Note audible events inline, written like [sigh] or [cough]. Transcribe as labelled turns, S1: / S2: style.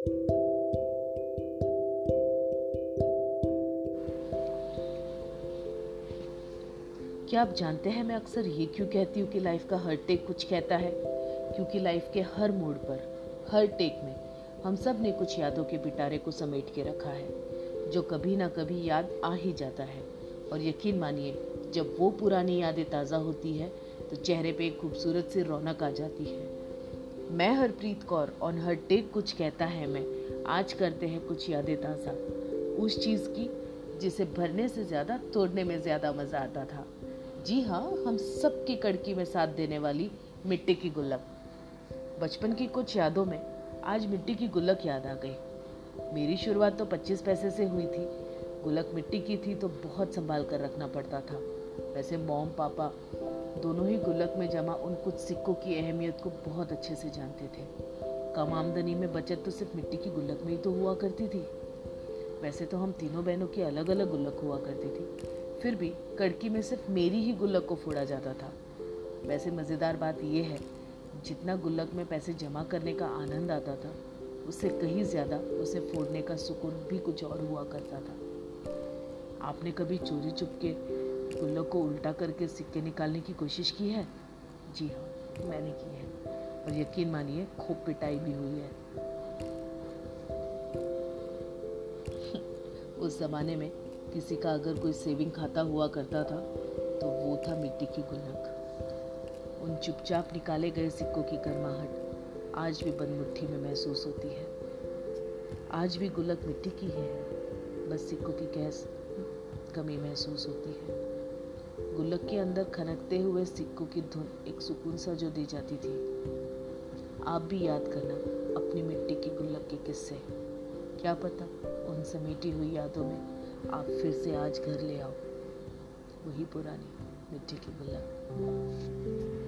S1: क्या आप जानते हैं मैं अक्सर ये क्यों कहती हूँ कि लाइफ का हर टेक कुछ कहता है? क्योंकि लाइफ के हर मोड़ पर, हर टेक में हम सबने कुछ यादों के पिटारे को समेट के रखा है, जो कभी ना कभी याद आ ही जाता है। और यकीन मानिए, जब वो पुरानी यादें ताज़ा होती है तो चेहरे पे एक खूबसूरत सी रौनक आ जाती है। मैं हरप्रीत कौर और हर टेक कुछ कहता है मैं। आज करते हैं कुछ यादें ताज़ा। उस चीज़ की, जिसे भरने से ज़्यादा, तोड़ने में ज़्यादा मज़ा आता था। जी हाँ हम सबकी कड़की में साथ देने वाली मिट्टी की गुल्लक। बचपन की कुछ यादों में, आज मिट्टी की गुल्लक याद आ गई। मेरी शुरुआत तो 25 पैसे से हुई थी। गुल्लक मिट्टी की थी तो बहुत संभाल कर रखना पड़ता था। वैसे मॉम, पापा दोनों ही गुल्लक में जमा उन कुछ सिक्कों की अहमियत को बहुत अच्छे से जानते थे। कम आमदनी में बचत तो सिर्फ़ मिट्टी की गुल्लक में ही तो हुआ करती थी। वैसे तो हम तीनों बहनों की अलग अलग गुल्लक हुआ करती थी। फिर भी कड़की में सिर्फ़ मेरी ही गुल्लक को फोड़ा जाता था। वैसे मज़ेदार बात यह है, जितना गुल्लक में पैसे जमा करने का आनंद आता था, उससे कहीं ज़्यादा उसे फोड़ने का सुकून भी कुछ और हुआ करता था। आपने कभी चोरी चुप के गुल्लक को उल्टा करके सिक्के निकालने की कोशिश की है? जी हाँ मैंने की है। और यकीन मानिए, खूब पिटाई भी हुई है। [laughs] उस ज़माने में किसी का अगर कोई सेविंग खाता हुआ करता था तो वो था मिट्टी की गुल्लक। उन चुपचाप निकाले गए सिक्कों की गर्माहट आज भी बंद मुट्ठी में महसूस होती है। आज भी गुल्लक मिट्टी की है, बस सिक्कों की गैस कमी महसूस होती है। गुल्लक के अंदर खनकते हुए सिक्कों की धुन एक सुकून सा जो दी जाती थी। आप भी याद करना अपनी मिट्टी की गुल्लक के किस्से। क्या पता उन समेटी हुई यादों में आप फिर से आज घर ले आओ। वही पुरानी मिट्टी की गुल्लक।